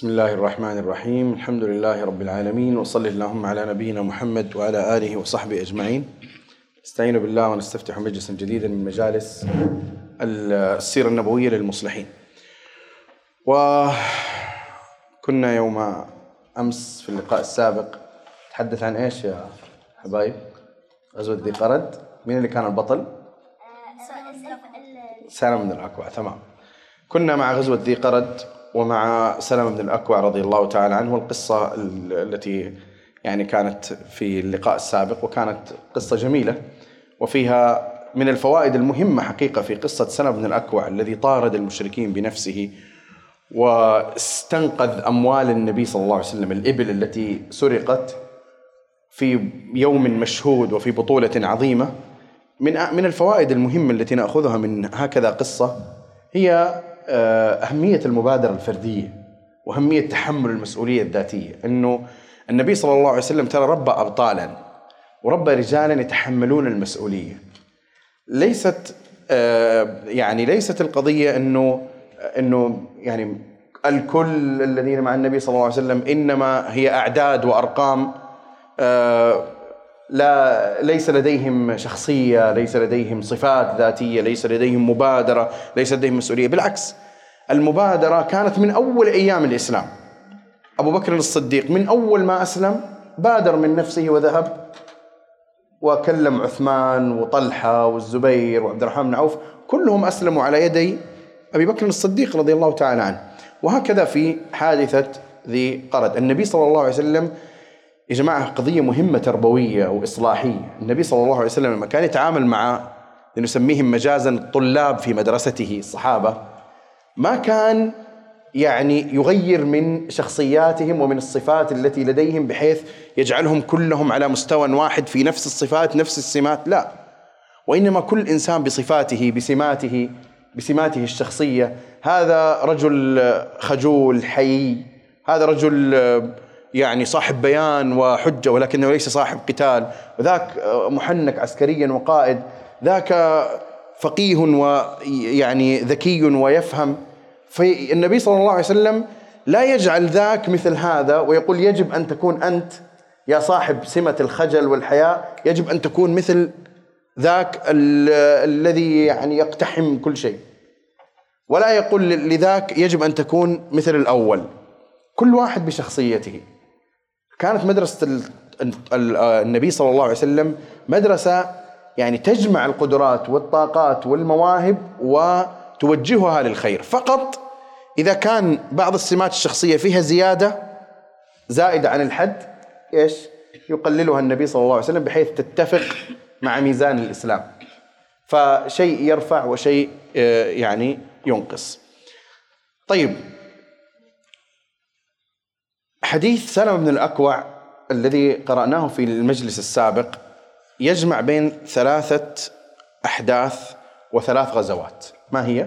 بسم الله الرحمن الرحيم الحمد لله رب العالمين وصل اللهم على نبينا محمد وعلى آله وصحبه أجمعين نستعين بالله ونستفتح مجلسا جديدا من مجالس السيرة النبوية للمصلحين وكنا يوم أمس في اللقاء السابق تحدث عن إيش يا حبايب غزوة ذي قرد مين اللي كان البطل سلام بن الأكوع تمام كنا مع غزوة ذي قرد ومع سلمة بن الأكوع رضي الله تعالى عنه القصة التي يعني كانت في اللقاء السابق وكانت قصة جميلة. وفيها من الفوائد المهمة حقيقة في قصة سلمة بن الأكوع الذي طارد المشركين بنفسه واستنقذ أموال النبي صلى الله عليه وسلم الإبل التي سرقت في يوم مشهود وفي بطولة عظيمة. من من الفوائد المهمة التي نأخذها من هكذا قصة هي آه، أهمية المبادرة الفردية وأهمية تحمل المسؤولية الذاتية. أنه النبي صلى الله عليه وسلم ترى ربى أبطالا وربى رجالا يتحملون المسؤولية. ليست آه، يعني ليست القضية أنه أنه يعني الكل الذين مع النبي صلى الله عليه وسلم إنما هي أعداد وأرقام آه، لا ليس لديهم شخصية ليس لديهم صفات ذاتية ليس لديهم مبادرة ليس لديهم مسؤولية. بالعكس المبادرة كانت من أول أيام الإسلام. أبو بكر الصديق من أول ما أسلم بادر من نفسه وذهب وكلم عثمان وطلحة والزبير وعبد الرحمن بن عوف كلهم أسلموا على يدي أبي بكر الصديق رضي الله تعالى عنه. وهكذا في حادثة ذي قرد. النبي صلى الله عليه وسلم يا جماعة قضية مهمة تربوية وإصلاحية. النبي صلى الله عليه وسلم لما كان يتعامل مع نسميهم مجازا الطلاب في مدرسته الصحابة ما كان يعني يغير من شخصياتهم ومن الصفات التي لديهم بحيث يجعلهم كلهم على مستوى واحد في نفس الصفات نفس السمات. لا وإنما كل إنسان بصفاته بسماته بسماته الشخصية. هذا رجل خجول حي. هذا رجل يعني صاحب بيان وحجة ولكنه ليس صاحب قتال. وذاك محنك عسكريا وقائد ذاك فقيه ويعني ذكي ويفهم. فالنبي صلى الله عليه وسلم لا يجعل ذاك مثل هذا ويقول يجب أن تكون أنت يا صاحب سمة الخجل والحياء يجب أن تكون مثل ذاك الذي يعني يقتحم كل شيء. ولا يقول لذاك يجب أن تكون مثل الأول. كل واحد بشخصيته. كانت مدرسة النبي صلى الله عليه وسلم مدرسة يعني تجمع القدرات والطاقات والمواهب وتوجهها للخير. فقط إذا كان بعض السمات الشخصية فيها زيادة زائدة عن الحد إيش؟ يقللها النبي صلى الله عليه وسلم بحيث تتفق مع ميزان الإسلام. فشيء يرفع وشيء آه، يعني ينقص. طيب. حديث سلمة بن الأكوع الذي قرأناه في المجلس السابق يجمع بين ثلاثة أحداث وثلاث غزوات. ما هي؟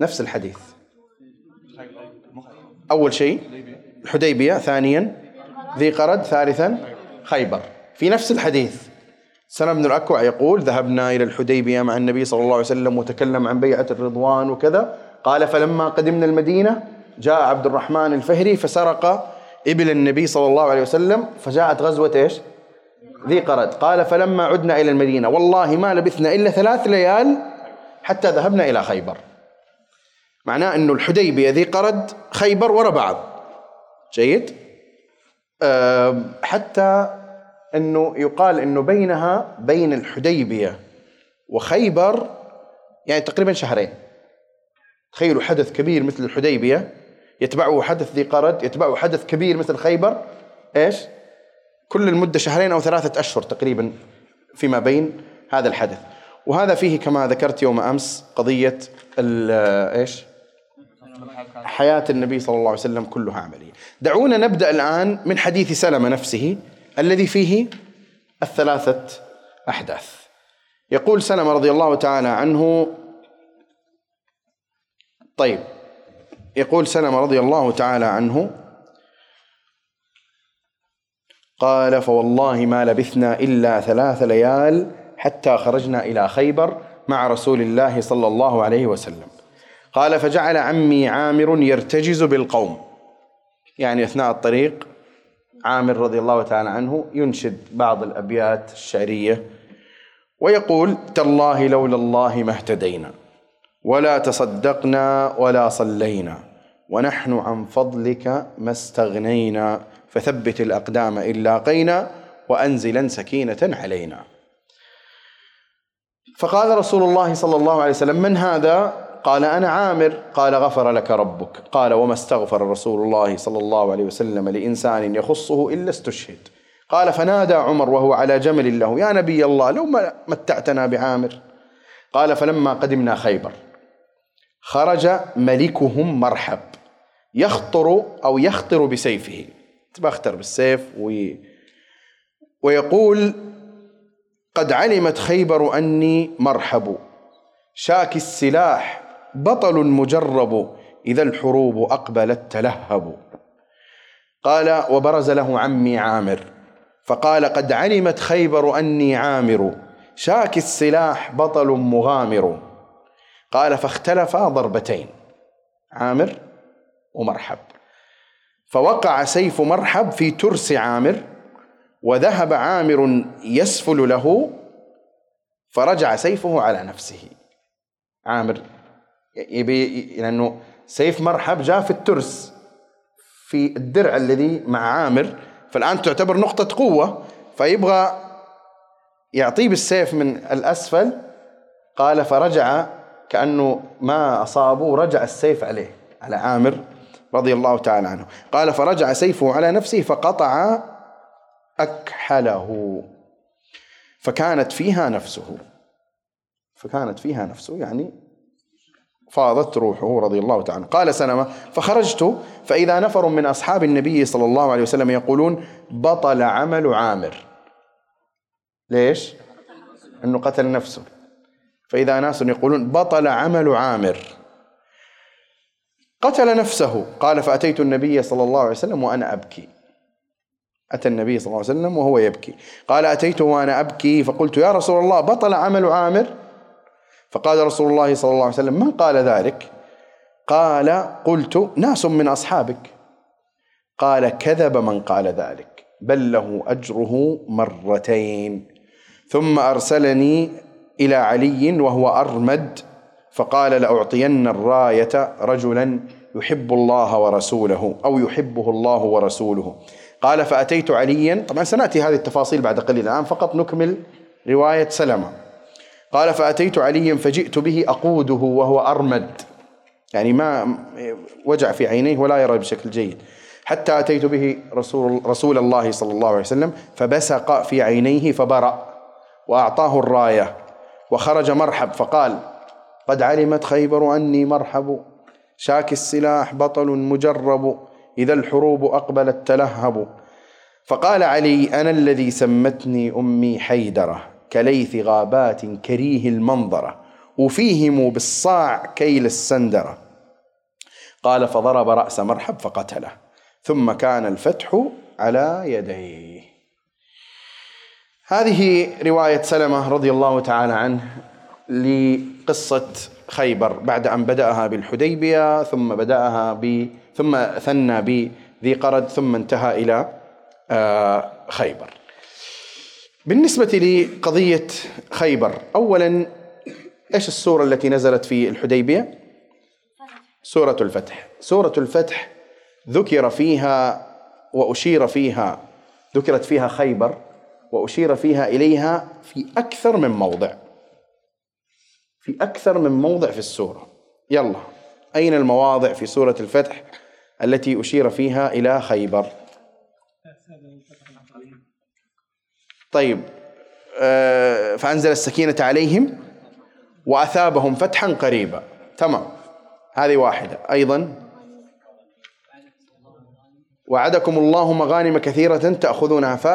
نفس الحديث. أول شيء الحديبية ثانيا ذي قرد ثالثا خيبر. في نفس الحديث. سلمة بن الأكوع يقول ذهبنا إلى الحديبية مع النبي صلى الله عليه وسلم وتكلم عن بيعة الرضوان وكذا. قال فلما قدمنا المدينة جاء عبد الرحمن الفهري فسرق إبل النبي صلى الله عليه وسلم فجاءت غزوة إيش؟ ذي قرد. قال فلما عدنا إلى المدينة والله ما لبثنا إلا ثلاث ليال حتى ذهبنا إلى خيبر. معناه أنه الحديبية ذي قرد خيبر ورا بعض. جيد؟ حتى أنه يقال أنه بينها بين الحديبية وخيبر يعني تقريبا شهرين. تخيلوا حدث كبير مثل الحديبية يتبعه حدث ذي قرد يتبعه حدث كبير مثل خيبر. إيش؟ كل المدة شهرين أو ثلاثة أشهر تقريبا فيما بين هذا الحدث. وهذا فيه كما ذكرت يوم أمس قضية إيش؟ حياة النبي صلى الله عليه وسلم كلها عملية. دعونا نبدأ الآن من حديث سلمة نفسه الذي فيه الثلاثة أحداث. يقول سلمة رضي الله تعالى عنه طيب يقول سلمة رضي الله تعالى عنه قال فوالله ما لبثنا إلا ثلاث ليال حتى خرجنا إلى خيبر مع رسول الله صلى الله عليه وسلم. قال فجعل عمي عامر يرتجز بالقوم. يعني أثناء الطريق عامر رضي الله تعالى عنه ينشد بعض الأبيات الشعرية ويقول تالله لولا الله ما اهتدينا ولا تصدقنا ولا صلينا ونحن عن فضلك ما استغنينا فثبت الأقدام إن لاقينا وأنزلا سكينة علينا. فقال رسول الله صلى الله عليه وسلم من هذا؟ قال أنا عامر. قال غفر لك ربك. قال وما استغفر رسول الله صلى الله عليه وسلم لإنسان يخصه إلا استشهد. قال فنادى عمر وهو على جمل له يا نبي الله لو متعتنا بعامر. قال فلما قدمنا خيبر خرج ملكهم مرحب يخطر أو يخطر بسيفه. تبختر بالسيف وي ويقول قد علمت خيبر أني مرحب. شاك السلاح بطل مجرب إذا الحروب أقبلت تلهب. قال وبرز له عمي عامر. فقال قد علمت خيبر أني عامر شاك السلاح بطل مغامر. قال فاختلفا ضربتين عامر ومرحب. فوقع سيف مرحب في ترس عامر وذهب عامر يسفل له فرجع سيفه على نفسه. عامر يبي لأنه سيف مرحب جاء في الترس في الدرع الذي مع عامر. فالآن تعتبر نقطة قوة فيبغى يعطيه بالسيف من الأسفل. قال فرجع كأنه ما أصابه رجع السيف عليه على عامر رضي الله تعالى عنه. قال فرجع سيفه على نفسه فقطع أكحله. فكانت فيها نفسه. فكانت فيها نفسه يعني فاضت روحه رضي الله تعالى قال سلمة فخرجت فإذا نفر من أصحاب النبي صلى الله عليه وسلم يقولون بطل عمل عامر. ليش؟ أنه قتل نفسه. فإذا ناس يقولون بطل عمل عامر. قتل نفسه. قال فأتيت النبي صلى الله عليه وسلم وأنا أبكي. أتى النبي صلى الله عليه وسلم وهو يبكي. قال أتيته وأنا أبكي؟ فقلت يا رسول الله بطل عمل عامر؟ فقال رسول الله صلى الله عليه وسلم من قال ذلك؟ قال قلت ناس من أصحابك. قال كذب من قال ذلك بل له أجره مرتين. ثم أرسلني إلى علي وهو أرمد فقال لأعطين الراية رجلا يحب الله ورسوله أو يحبه الله ورسوله. قال فأتيت عليا. طبعا سنأتي هذه التفاصيل بعد قليل الآن. فقط نكمل رواية سلمة. قال فأتيت عليا فجئت به أقوده وهو أرمد. يعني ما وجع في عينيه ولا يرى بشكل جيد. حتى أتيت به رسول, رسول الله صلى الله عليه وسلم فبسق في عينيه فبرأ وأعطاه الراية وخرج مرحب. فقال قد علمت خيبر أني مرحب شاك السلاح بطل مجرب إذا الحروب أقبلت تلهب. فقال علي أنا الذي سمتني أمي حيدرة كليث غابات كريه المنظرة وفيهم بالصاع كيل السندرة. قال فضرب رأس مرحب فقتله ثم كان الفتح على يديه. هذه رواية سلمة رضي الله تعالى عنه لقصة خيبر بعد أن بدأها بالحديبية ثم بدأها ب ثم ثنى بذي قرد ثم انتهى إلى آه، خيبر. بالنسبة لقضية خيبر أولا إيش السورة التي نزلت في الحديبية؟ سورة الفتح. سورة الفتح ذكر فيها وأشير فيها ذكرت فيها خيبر وأشير فيها إليها في أكثر من موضع. في أكثر من موضع في السورة. يلا أين المواضع في سورة الفتح؟ التي أشير فيها إلى خيبر. طيب آه، فأنزل السكينة عليهم وأثابهم فتحا قريبا. تمام. هذه واحدة. أيضا. وعدكم الله مغانم كثيرة تأخذونها ف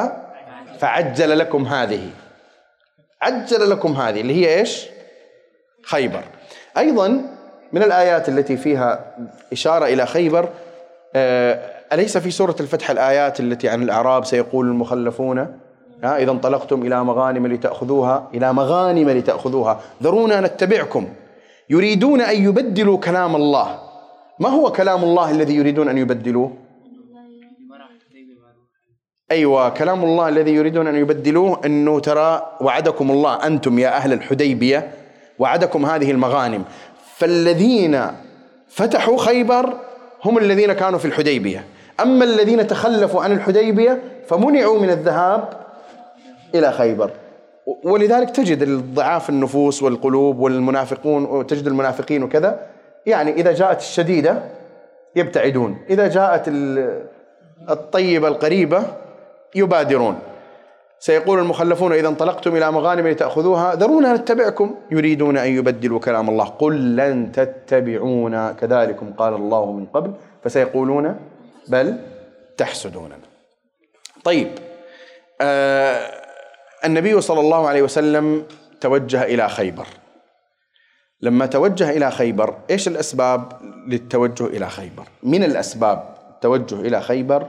فعجل لكم هذه. عجل لكم هذه اللي هي إيش؟ خيبر. أيضا من الآيات التي فيها إشارة إلى خيبر أليس في سورة الفتح الآيات التي عن الأعراب سيقول المخلفون؟ إذا انطلقتم إلى مغانم لتأخذوها إلى مغانم لتأخذوها. ذرونا نتبعكم. يريدون أن يبدلوا كلام الله. ما هو كلام الله الذي يريدون أن يبدلوه؟ أيوة كلام الله الذي يريدون أن يبدلوه أنه ترى وعدكم الله أنتم يا أهل الحديبية وعدكم هذه المغانم. فالذين فتحوا خيبر هم الذين كانوا في الحديبية. أما الذين تخلفوا عن الحديبية فمنعوا من الذهاب إلى خيبر. ولذلك تجد ضعاف النفوس والقلوب والمنافقون وتجد المنافقين وكذا. يعني إذا جاءت الشديدة يبتعدون. إذا جاءت الطيبة القريبة يبادرون. سيقول المخلفون إذا انطلقتم إلى مغانم لتأخذوها ذرونا نتبعكم. يريدون أن يبدلوا كلام الله. قل لن تتبعونا. كذلكم قال الله من قبل. فسيقولون بل تحسدوننا. طيب آه النبي صلى الله عليه وسلم توجه إلى خيبر. لما توجه إلى خيبر إيش الأسباب للتوجه إلى خيبر؟ من الأسباب التوجه إلى خيبر؟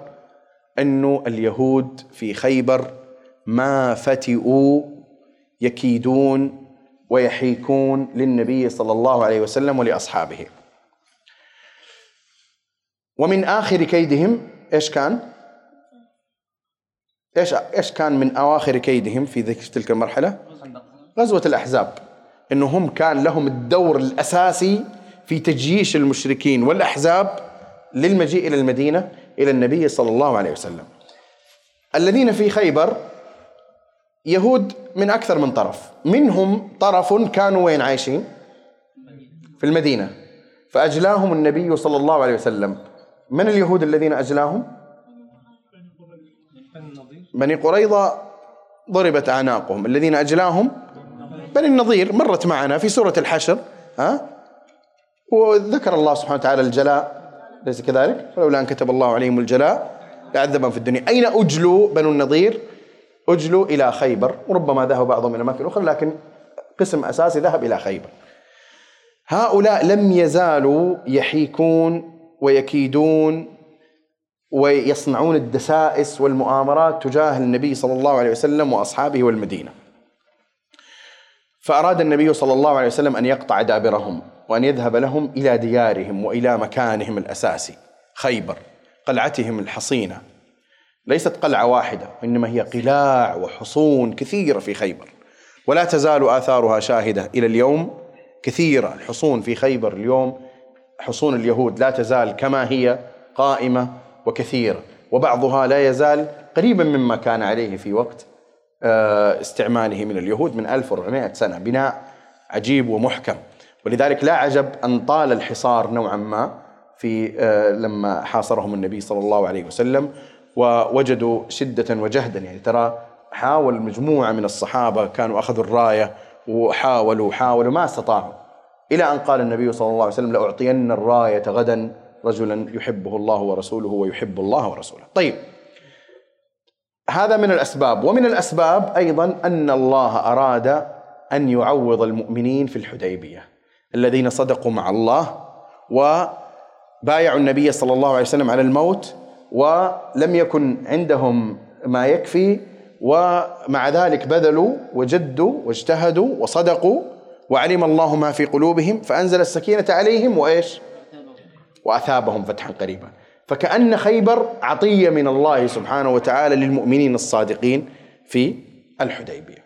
أنه اليهود في خيبر ما فتئوا يكيدون ويحيكون للنبي صلى الله عليه وسلم ولأصحابه ومن آخر كيدهم إيش كان؟ إيش إيش كان من أواخر كيدهم في تلك المرحلة؟ غزوة الأحزاب إنه هم كان لهم الدور الأساسي في تجييش المشركين والأحزاب للمجيء إلى المدينة إلى النبي صلى الله عليه وسلم الذين في خيبر يهود من أكثر من طرف. منهم طرف كانوا وين عايشين؟ في المدينة. فأجلاهم النبي صلى الله عليه وسلم. من اليهود الذين أجلاهم؟ بني قريظة ضربت أعناقهم. الذين أجلاهم؟ بني النضير مرت معنا في سورة الحشر. ها؟ وذكر الله سبحانه وتعالى الجلاء. ليس كذلك؟ ولولا أن كتب الله عليهم الجلاء لعذبهم في الدنيا. أين أجلوا بنو النضير أجلوا إلى خيبر وربما ذهب بعضهم إلى أماكن أخرى لكن قسم أساسي ذهب إلى خيبر هؤلاء لم يزالوا يحيكون ويكيدون ويصنعون الدسائس والمؤامرات تجاه النبي صلى الله عليه وسلم وأصحابه والمدينة. فأراد النبي صلى الله عليه وسلم أن يقطع دابرهم وأن يذهب لهم إلى ديارهم وإلى مكانهم الأساسي خيبر قلعتهم الحصينة ليست قلعة واحدة وانما هي قلاع وحصون كثيرة في خيبر. ولا تزال آثارها شاهدة إلى اليوم. كثيرة الحصون في خيبر اليوم حصون اليهود لا تزال كما هي قائمة وكثيرة. وبعضها لا يزال قريبا مما كان عليه في وقت آه، استعماله من اليهود من 1400 سنة. بناء عجيب ومحكم. ولذلك لا عجب أن طال الحصار نوعا ما في آه، لما حاصرهم النبي صلى الله عليه وسلم. ووجدوا شدة وجهدا. يعني ترى حاول مجموعة من الصحابة كانوا أخذوا الراية وحاولوا حاولوا ما استطاعوا. إلى أن قال النبي صلى الله عليه وسلم لأعطين الراية غدا رجلا يحبه الله ورسوله ويحب الله ورسوله. طيب هذا من الأسباب. ومن الأسباب أيضا أن الله أراد أن يعوض المؤمنين في الحديبية الذين صدقوا مع الله وبايعوا النبي صلى الله عليه وسلم على الموت ولم يكن عندهم ما يكفي ومع ذلك بذلوا وجدوا واجتهدوا وصدقوا وعلم الله ما في قلوبهم فأنزل السكينة عليهم وإيش؟ وأثابهم فتحا قريبا فكأن خيبر عطية من الله سبحانه وتعالى للمؤمنين الصادقين في الحديبية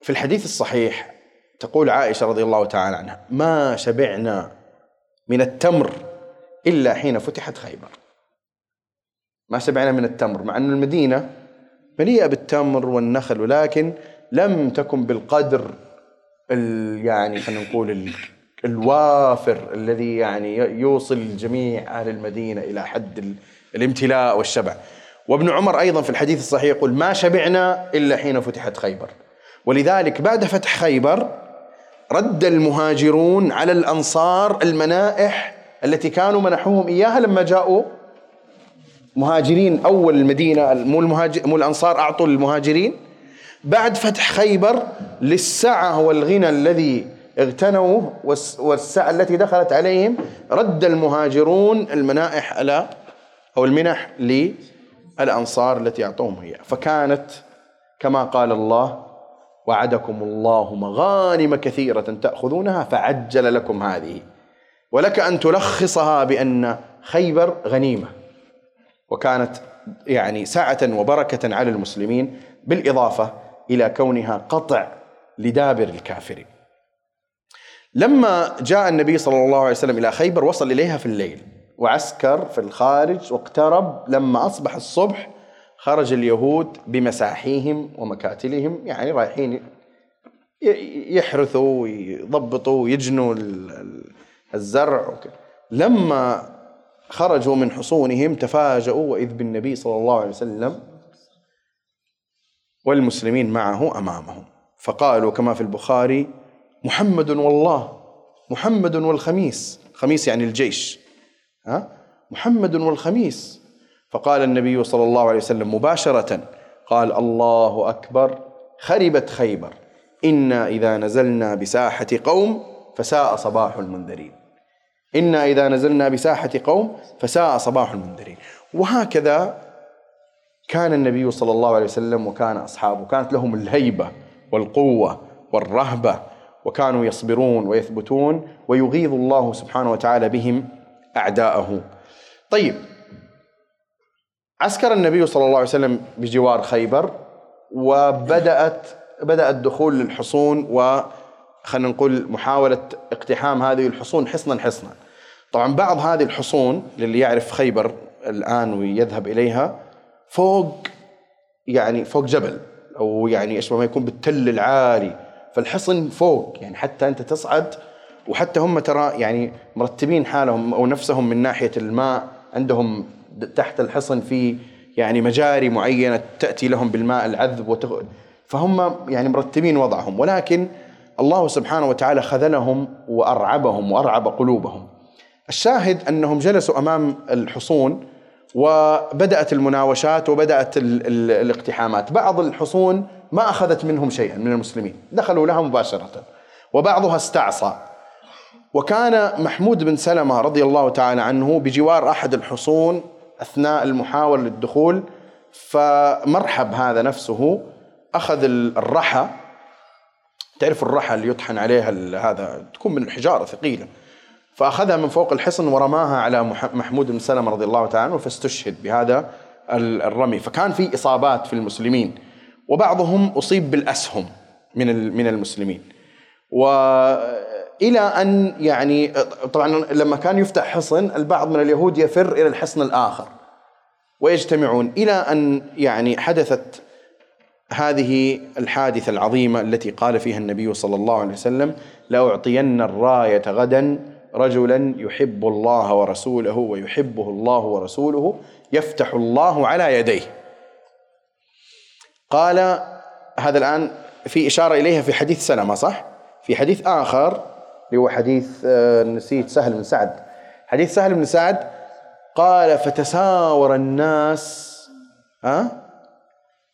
في الحديث الصحيح تقول عائشة رضي الله تعالى عنها ما شبعنا من التمر إلا حين فتحت خيبر. ما شبعنا من التمر مع أن المدينة مليئة بالتمر والنخل ولكن لم تكن بالقدر يعني خلينا نقول الوافر الذي يعني يوصل جميع أهل المدينة إلى حد الامتلاء والشبع. وابن عمر أيضا في الحديث الصحيح يقول ما شبعنا إلا حين فتحت خيبر. ولذلك بعد فتح خيبر رد المهاجرون على الأنصار المنائح التي كانوا منحوهم إياها لما جاءوا مهاجرين. أول المدينة مو المهاجر مو الأنصار أعطوا المهاجرين بعد فتح خيبر للسعه والغنى الذي اغتنوا والسعة التي دخلت عليهم رد المهاجرون المنائح على أو المنح للأنصار التي أعطوهم هي. فكانت كما قال الله وعدكم الله مغانم كثيرة تأخذونها فعجل لكم هذه. ولك أن تلخصها بأن خيبر غنيمة وكانت يعني سعة وبركة على المسلمين بالإضافة إلى كونها قطع لدابر الكافر. لما جاء النبي صلى الله عليه وسلم إلى خيبر وصل إليها في الليل وعسكر في الخارج واقترب لما أصبح الصبح خرج اليهود بمساحيهم ومكاتلهم يعني رايحين يحرثوا ويضبطوا ويجنوا الزرع لما خرجوا من حصونهم تفاجؤوا وإذ بالنبي صلى الله عليه وسلم والمسلمين معه أمامهم. فقالوا كما في البخاري محمد والله محمد والخميس. خميس يعني الجيش. ها؟ محمد والخميس. فقال النبي صلى الله عليه وسلم مباشرة قال الله أكبر خربت خيبر. إنا إذا نزلنا بساحة قوم فساء صباح المنذرين. إنا إذا نزلنا بساحة قوم فساء صباح المنذرين. وهكذا كان النبي صلى الله عليه وسلم وكان أصحابه كانت لهم الهيبة والقوة والرهبة وكانوا يصبرون ويثبتون ويغيظ الله سبحانه وتعالى بهم أعداءه. طيب عسكر النبي صلى الله عليه وسلم بجوار خيبر وبدأت بدأ الدخول للحصون و خلينا نقول محاولة اقتحام هذه الحصون حصنا حصنا. طبعا بعض هذه الحصون للي يعرف خيبر الآن ويذهب إليها فوق يعني فوق جبل أو يعني أشبه ما يكون بالتل العالي فالحصن فوق. يعني حتى أنت تصعد وحتى هم ترى يعني مرتبين حالهم أو نفسهم من ناحية الماء عندهم تحت الحصن في يعني مجاري معينة تأتي لهم بالماء العذب وتغ... فهم يعني مرتبين وضعهم. ولكن الله سبحانه وتعالى خذلهم وأرعبهم وأرعب قلوبهم. الشاهد أنهم جلسوا أمام الحصون وبدأت المناوشات وبدأت ال ال الاقتحامات. بعض الحصون ما أخذت منهم شيئا من المسلمين. دخلوا لها مباشرة. وبعضها استعصى. وكان محمود بن سلمة رضي الله تعالى عنه بجوار أحد الحصون أثناء المحاولة للدخول فمرحب هذا نفسه أخذ الرحى تعرف الرحى اللي يطحن عليها هذا تكون من الحجارة ثقيلة فأخذها من فوق الحصن ورماها على محمود بن سلمة رضي الله تعالى عنه فاستشهد بهذا الرمي. فكان في إصابات في المسلمين وبعضهم أصيب بالأسهم من من المسلمين. وإلى أن يعني طبعا لما كان يفتح حصن البعض من اليهود يفر إلى الحصن الآخر ويجتمعون. إلى أن يعني حدثت هذه الحادثة العظيمة التي قال فيها النبي صلى الله عليه وسلم لأعطين الراية غدا رجلا يحب الله ورسوله ويحبه الله ورسوله يفتح الله على يديه قال هذا الآن في إشارة إليها في حديث سلمة صح؟ في حديث آخر اللي هو حديث آه، نسيت سهل بن سعد حديث سهل بن سعد قال فتساور الناس أه؟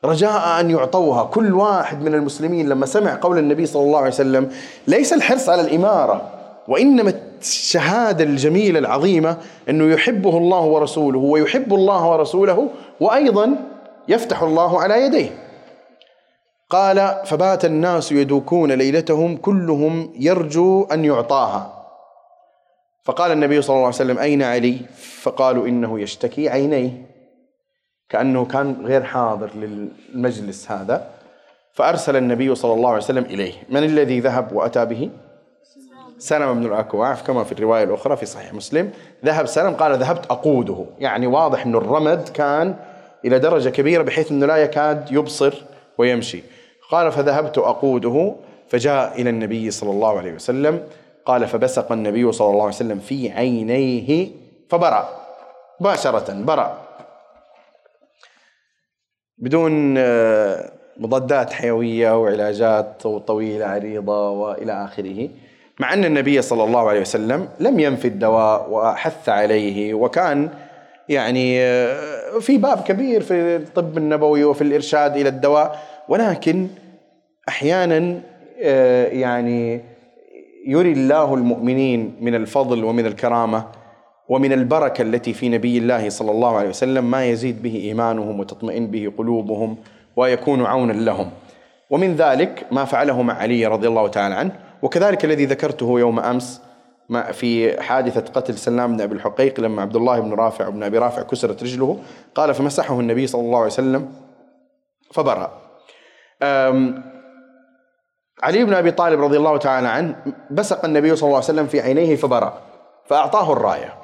رجاء أن يعطوها. كل واحد من المسلمين لما سمع قول النبي صلى الله عليه وسلم ليس الحرص على الإمارة وإنما الشهادة الجميلة العظيمة أنه يحبه الله ورسوله ويحب الله ورسوله وأيضا يفتح الله على يديه. قال فبات الناس يدوكون ليلتهم كلهم يرجو أن يعطاها. فقال النبي صلى الله عليه وسلم أين علي؟ فقالوا إنه يشتكي عينيه. كأنه كان غير حاضر للمجلس هذا. فأرسل النبي صلى الله عليه وسلم إليه. من الذي ذهب وأتى به؟ سلم بن الأكواع كما في الرواية الأخرى في صحيح مسلم. ذهب سلم قال ذهبت أقوده. يعني واضح أن الرمد كان إلى درجة كبيرة بحيث أنه لا يكاد يبصر ويمشي. قال فذهبت أقوده فجاء إلى النبي صلى الله عليه وسلم. قال فبسق النبي صلى الله عليه وسلم في عينيه فبرأ مباشرة برأ. بدون آه، مضادات حيوية وعلاجات طويلة عريضة وإلى آخره مع أن النبي صلى الله عليه وسلم لم ينفي الدواء وحث عليه وكان يعني آه، في باب كبير في الطب النبوي وفي الإرشاد إلى الدواء ولكن أحيانا آه، يعني يري الله المؤمنين من الفضل ومن الكرامة ومن البركة التي في نبي الله صلى الله عليه وسلم ما يزيد به إيمانهم وتطمئن به قلوبهم ويكون عونا لهم. ومن ذلك ما فعله مع علي رضي الله تعالى عنه. وكذلك الذي ذكرته يوم أمس في حادثة قتل سلام بن أبي الحقيق لما عبد الله بن رافع وابن أبي رافع كسرت رجله. قال فمسحه النبي صلى الله عليه وسلم فبرأ. علي بن أبي طالب رضي الله تعالى عنه بسق النبي صلى الله عليه وسلم في عينيه فبرأ فأعطاه الراية.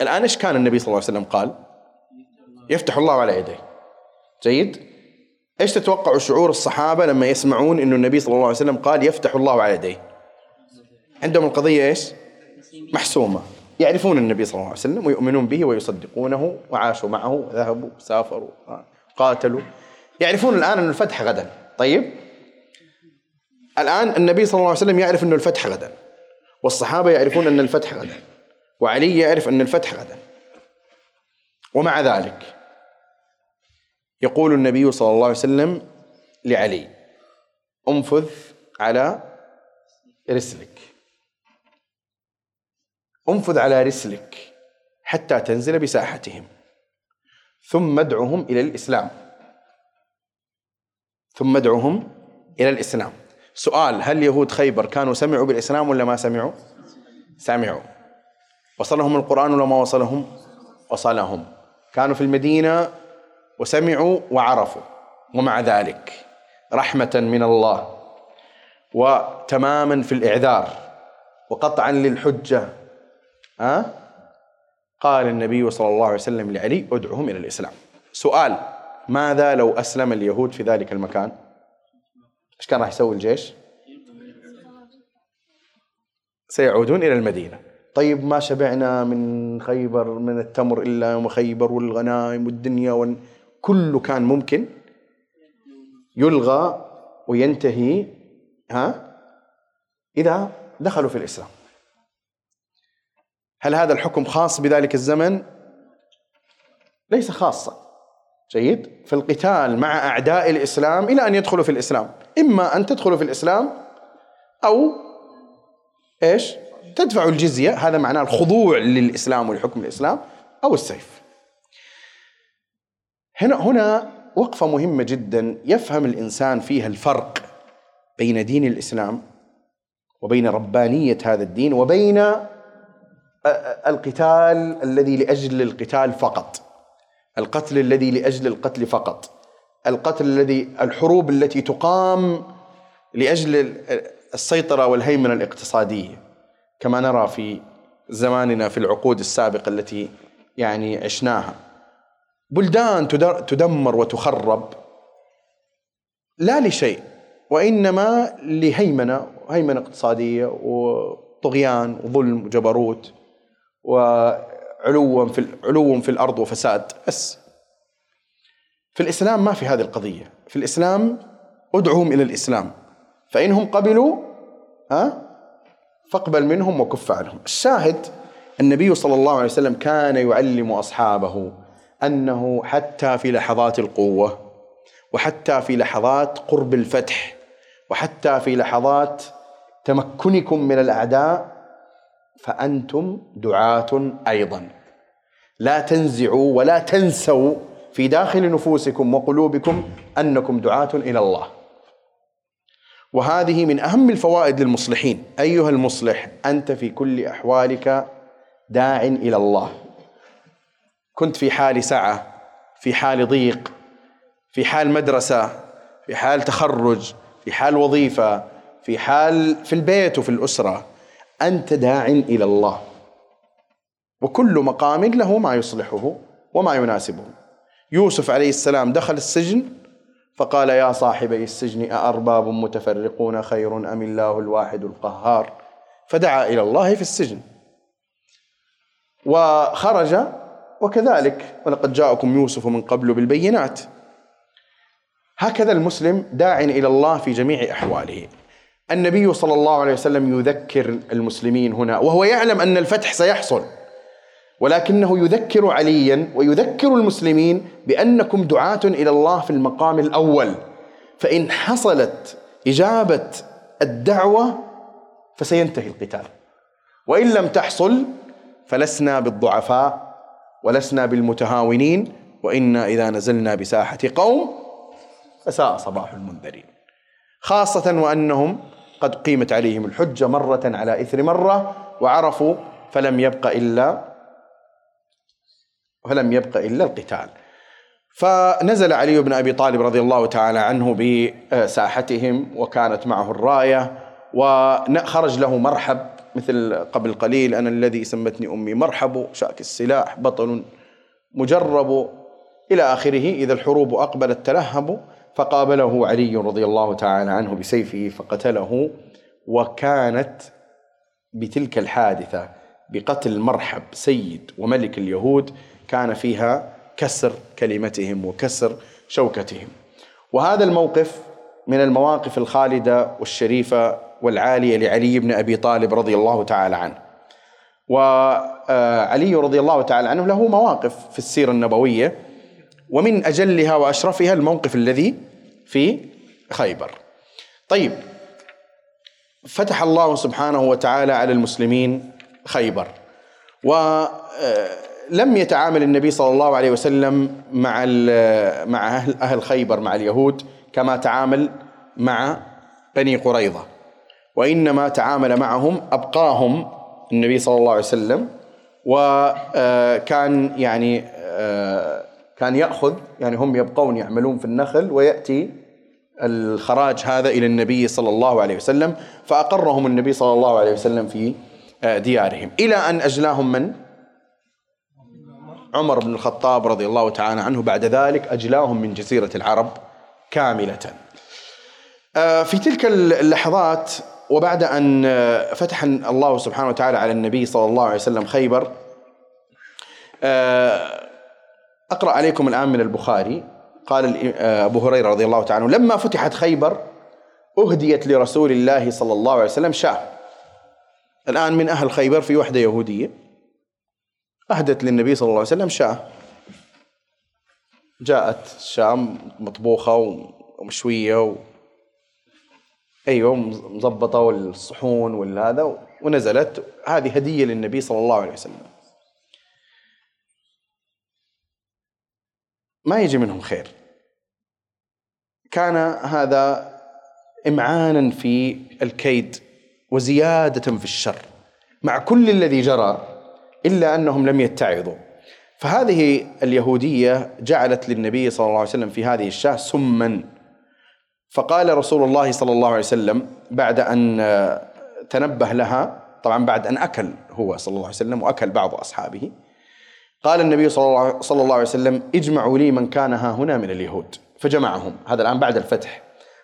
الآن إيش كان النبي صلى الله عليه وسلم قال؟ يفتح الله على يديه. جيد؟ إيش تتوقعوا شعور الصحابة لما يسمعون إنه النبي صلى الله عليه وسلم قال يفتح الله على يديه؟ عندهم القضية إيش؟ محسومة. يعرفون النبي صلى الله عليه وسلم ويؤمنون به ويصدقونه وعاشوا معه ذهبوا سافروا قاتلوا. يعرفون الآن ان الفتح غدا. طيب؟ الآن النبي صلى الله عليه وسلم يعرف إنه الفتح غدا. والصحابة يعرفون إن الفتح غدا. وعلي يعرف أن الفتح غدا. ومع ذلك يقول النبي صلى الله عليه وسلم لعلي انفذ على رسلك. انفذ على رسلك حتى تنزل بساحتهم ثم ادعهم إلى الإسلام. ثم ادعهم إلى الإسلام. سؤال هل يهود خيبر كانوا سمعوا بالإسلام ولا ما سمعوا؟ سمعوا. وصلهم القرآن ولا ما وصلهم؟ وصلهم. كانوا في المدينة وسمعوا وعرفوا ومع ذلك رحمة من الله وتماما في الإعذار وقطعا للحجة. ها؟ قال النبي صلى الله عليه وسلم لعلي ادعهم إلى الإسلام. سؤال ماذا لو أسلم اليهود في ذلك المكان؟ إيش كان راح يسوي الجيش؟ سيعودون إلى المدينة. طيب ما شبعنا من خيبر من التمر إلا يوم خيبر والغنائم والدنيا وال... كله كان ممكن يلغى وينتهي ها؟ إذا دخلوا في الإسلام. هل هذا الحكم خاص بذلك الزمن؟ ليس خاصا. جيد؟ فالقتال مع أعداء الإسلام إلى أن يدخلوا في الإسلام. إما أن تدخلوا في الإسلام أو إيش؟ تدفعوا الجزية هذا معناه الخضوع للإسلام ولحكم الإسلام أو السيف. هنا هنا وقفة مهمة جدا يفهم الإنسان فيها الفرق بين دين الإسلام وبين ربانية هذا الدين وبين القتال الذي لأجل القتال فقط. القتل الذي لأجل القتل فقط. القتل الذي الحروب التي تقام لأجل السيطرة والهيمنة الاقتصادية. كما نرى في زماننا في العقود السابقة التي يعني عشناها. بلدان تدمر وتخرب لا لشيء وإنما لهيمنة هيمنة اقتصادية وطغيان وظلم وجبروت وعلو في علو في الأرض وفساد. بس في الإسلام ما في هذه القضية. في الإسلام ادعوهم إلى الإسلام فإنهم قبلوا ها؟ فاقبل منهم وكف عنهم. الشاهد النبي صلى الله عليه وسلم كان يعلم أصحابه أنه حتى في لحظات القوة وحتى في لحظات قرب الفتح وحتى في لحظات تمكنكم من الأعداء فأنتم دعاة أيضا. لا تنزعوا ولا تنسوا في داخل نفوسكم وقلوبكم أنكم دعاة إلى الله. وهذه من أهم الفوائد للمصلحين. أيها المصلح أنت في كل أحوالك داع إلى الله. كنت في حال سعة في حال ضيق في حال مدرسة في حال تخرج في حال وظيفة في حال في البيت وفي الأسرة. أنت داع إلى الله. وكل مقام له ما يصلحه وما يناسبه. يوسف عليه السلام دخل السجن فقال يا صاحبي السجن أأرباب متفرقون خير أم الله الواحد القهار؟ فدعا إلى الله في السجن. وخرج وكذلك ولقد جاءكم يوسف من قبل بالبينات. هكذا المسلم داع إلى الله في جميع أحواله. النبي صلى الله عليه وسلم يذكر المسلمين هنا وهو يعلم أن الفتح سيحصل. ولكنه يذكر عليا ويذكر المسلمين بأنكم دعاة إلى الله في المقام الأول. فإن حصلت إجابة الدعوة فسينتهي القتال. وإن لم تحصل فلسنا بالضعفاء ولسنا بالمتهاونين وإنا إذا نزلنا بساحة قوم فساء صباح المنذرين. خاصة وأنهم قد قيمت عليهم الحجة مرة على إثر مرة وعرفوا فلم يبق إلا فلم يبق إلا القتال. فنزل علي بن أبي طالب رضي الله تعالى عنه بساحتهم وكانت معه الراية وخرج له مرحب مثل قبل قليل أنا الذي سمتني أمي مرحب شاك السلاح بطل مجرب إلى آخره إذا الحروب أقبلت تلهب فقابله علي رضي الله تعالى عنه بسيفه فقتله وكانت بتلك الحادثة بقتل مرحب سيد وملك اليهود كان فيها كسر كلمتهم وكسر شوكتهم. وهذا الموقف من المواقف الخالدة والشريفة والعالية لعلي بن أبي طالب رضي الله تعالى عنه. وعلي رضي الله تعالى عنه له مواقف في السيرة النبوية ومن أجلها وأشرفها الموقف الذي في خيبر. طيب فتح الله سبحانه وتعالى على المسلمين خيبر. ولم يتعامل النبي صلى الله عليه وسلم مع مع أهل, أهل خيبر مع اليهود كما تعامل مع بني قريظة. وإنما تعامل معهم أبقاهم النبي صلى الله عليه وسلم. وكان يعني كان يأخذ يعني هم يبقون يعملون في النخل ويأتي الخراج هذا إلى النبي صلى الله عليه وسلم فأقرهم النبي صلى الله عليه وسلم في آه، ديارهم. إلى أن أجلاهم من؟ عمر بن الخطاب رضي الله تعالى عنه بعد ذلك أجلاهم من جزيرة العرب كاملة. آه، في تلك اللحظات وبعد أن آه، فتح الله سبحانه وتعالى على النبي صلى الله عليه وسلم خيبر أقرأ عليكم الآن من البخاري. قال آه، أبو هريرة رضي الله تعالى عنه لما فتحت خيبر أهديت لرسول الله صلى الله عليه وسلم شاة. الآن من أهل خيبر في وحدة يهودية. أهدت للنبي صلى الله عليه وسلم شاة. جاءت الشام مطبوخة ومشوية و... أيوة مظبطة والصحون والهذا ونزلت هذه هدية للنبي صلى الله عليه وسلم. ما يجي منهم خير. كان هذا إمعانا في الكيد وزيادة في الشر. مع كل الذي جرى إلا أنهم لم يتعظوا. فهذه اليهودية جعلت للنبي صلى الله عليه وسلم في هذه الشاة سما. فقال رسول الله صلى الله عليه وسلم بعد أن تنبه لها طبعا بعد أن أكل هو صلى الله عليه وسلم وأكل بعض أصحابه قال النبي صلى الله عليه وسلم اجمعوا لي من كان ها هنا من اليهود. فجمعهم هذا الآن بعد الفتح.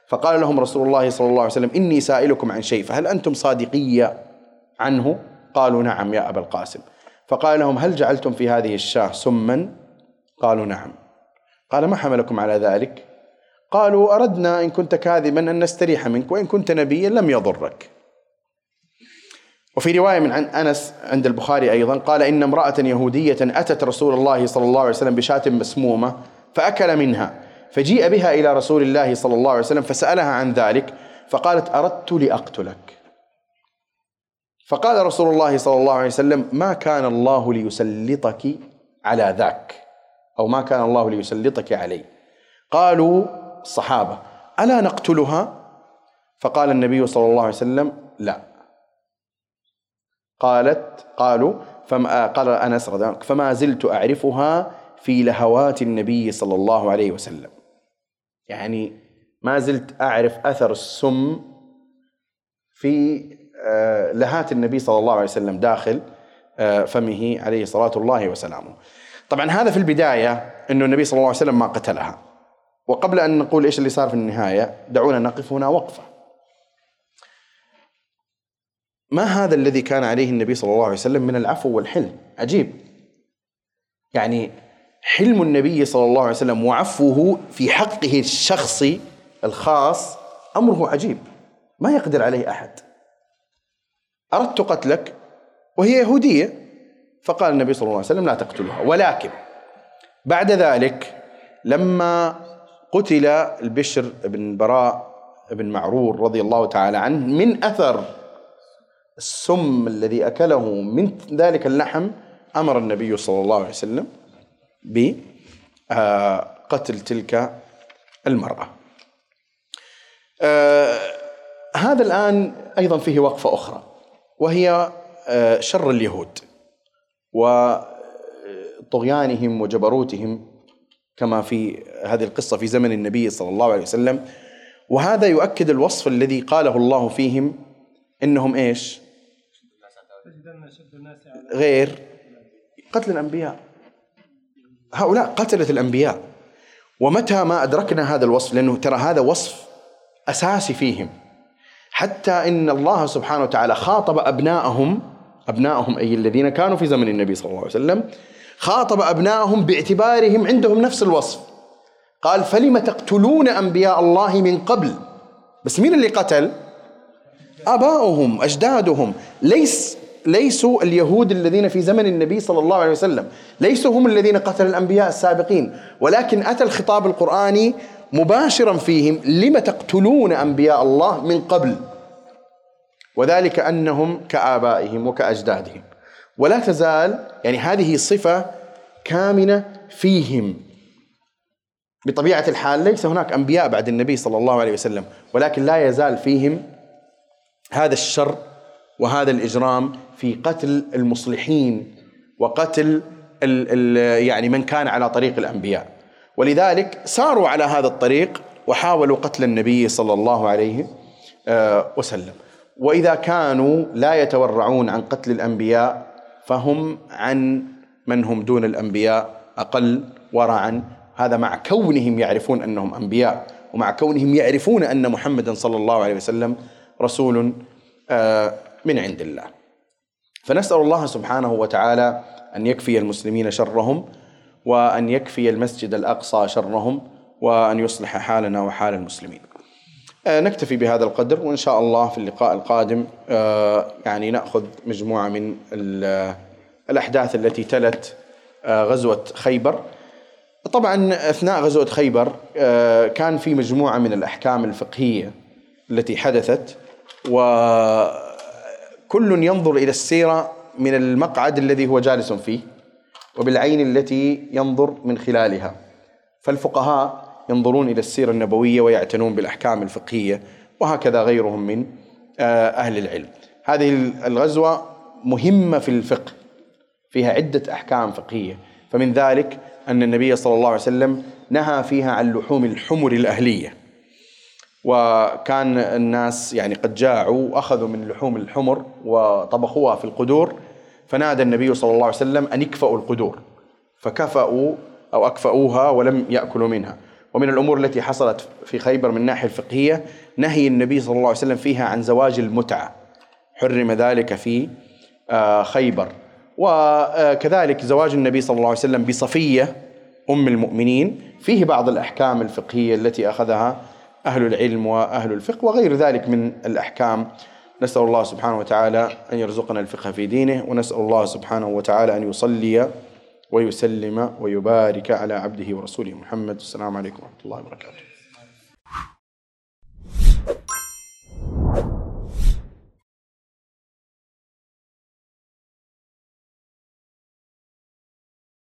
فقال لهم رسول الله صلى الله عليه وسلم إني سائلكم عن شيء فهل أنتم صادقية عنه؟ قالوا نعم يا أبا القاسم. فقال لهم هل جعلتم في هذه الشاة سما؟ قالوا نعم. قال ما حملكم على ذلك؟ قالوا أردنا إن كنت كاذبا أن نستريح منك وإن كنت نبيا لم يضرك. وفي رواية من أنس عند البخاري أيضا قال إن امرأة يهودية أتت رسول الله صلى الله عليه وسلم بشاة مسمومة فأكل منها فجيء بها إلى رسول الله صلى الله عليه وسلم فسألها عن ذلك فقالت أردت لأقتلك. فقال رسول الله صلى الله عليه وسلم ما كان الله ليسلطك على ذاك؟ أو ما كان الله ليسلطك عليه؟ قالوا الصحابة ألا نقتلها؟ فقال النبي صلى الله عليه وسلم لا. قالت قالوا فما قال الله فما زلت أعرفها في لهوات النبي صلى الله عليه وسلم. يعني ما زلت أعرف أثر السم في لهات النبي صلى الله عليه وسلم داخل آه، فمه عليه صلاة الله وسلامه. طبعا هذا في البداية إنه النبي صلى الله عليه وسلم ما قتلها. وقبل أن نقول إيش اللي صار في النهاية دعونا نقف هنا وقفة. ما هذا الذي كان عليه النبي صلى الله عليه وسلم من العفو والحلم عجيب يعني حلم النبي صلى الله عليه وسلم وعفوه في حقه الشخصي الخاص أمره عجيب ما يقدر عليه أحد أردت قتلك وهي يهودية. فقال النبي صلى الله عليه وسلم لا تقتلها. ولكن بعد ذلك لما قتل البشر بن براء بن معرور رضي الله تعالى عنه من أثر السم الذي أكله من ذلك اللحم أمر النبي صلى الله عليه وسلم بقتل تلك المرأة. آه هذا الآن أيضا فيه وقفة أخرى. وهي آه شر اليهود وطغيانهم وجبروتهم كما في هذه القصة في زمن النبي صلى الله عليه وسلم. وهذا يؤكد الوصف الذي قاله الله فيهم إنهم إيش؟ غير قتل الأنبياء. هؤلاء قتلة الأنبياء. ومتى ما أدركنا هذا الوصف؟ لأنه ترى هذا وصف أساسي فيهم. حتى إن الله سبحانه وتعالى خاطب ابنائهم ابنائهم أي الذين كانوا في زمن النبي صلى الله عليه وسلم خاطب ابنائهم باعتبارهم عندهم نفس الوصف. قال فلم تقتلون أنبياء الله من قبل؟ بس مين اللي قتل؟ آباؤهم أجدادهم. ليس ليسوا اليهود الذين في زمن النبي صلى الله عليه وسلم. ليسوا هم الذين قتلوا الأنبياء السابقين. ولكن أتى الخطاب القرآني مباشرا فيهم لم تقتلون أنبياء الله من قبل؟ وذلك أنهم كآبائهم وكأجدادهم. ولا تزال يعني هذه صفة كامنة فيهم. بطبيعة الحال ليس هناك أنبياء بعد النبي صلى الله عليه وسلم ولكن لا يزال فيهم هذا الشر وهذا الإجرام في قتل المصلحين وقتل ال ال يعني من كان على طريق الأنبياء. ولذلك ساروا على هذا الطريق وحاولوا قتل النبي صلى الله عليه آه، وسلم وإذا كانوا لا يتورعون عن قتل الأنبياء فهم عن من هم دون الأنبياء أقل ورعا هذا مع كونهم يعرفون أنهم أنبياء ومع كونهم يعرفون أن محمدا صلى الله عليه وسلم رسول آه، من عند الله. فنسأل الله سبحانه وتعالى أن يكفي المسلمين شرهم وأن يكفي المسجد الأقصى شرهم وأن يصلح حالنا وحال المسلمين. آه، نكتفي بهذا القدر وإن شاء الله في اللقاء القادم آه، يعني نأخذ مجموعة من الأحداث التي تلت غزوة خيبر. طبعا أثناء غزوة خيبر كان في مجموعة من الأحكام الفقهية التي حدثت وكل ينظر إلى السيرة من المقعد الذي هو جالس فيه وبالعين التي ينظر من خلالها. فالفقهاء ينظرون إلى السيرة النبوية ويعتنون بالأحكام الفقهية وهكذا غيرهم من آه، أهل العلم. هذه الغزوة مهمة في الفقه فيها عدة أحكام فقهية. فمن ذلك أن النبي صلى الله عليه وسلم نهى فيها عن لحوم الحمر الأهلية. وكان الناس يعني قد جاعوا واخذوا من لحوم الحمر وطبخوها في القدور فنادى النبي صلى الله عليه وسلم أن يكفأوا القدور فكفأوا أو أكفأوها ولم يأكلوا منها. ومن الأمور التي حصلت في خيبر من الناحيه الفقهية نهي النبي صلى الله عليه وسلم فيها عن زواج المتعة. حرم ذلك في آه، خيبر. وكذلك زواج النبي صلى الله عليه وسلم بصفية أم المؤمنين. فيه بعض الأحكام الفقهية التي أخذها أهل العلم وأهل الفقه وغير ذلك من الأحكام. نسأل الله سبحانه وتعالى أن يرزقنا الفقه في دينه ونسأل الله سبحانه وتعالى أن يصلي ويسلم ويبارك على عبده ورسوله محمد. السلام عليكم ورحمة الله وبركاته.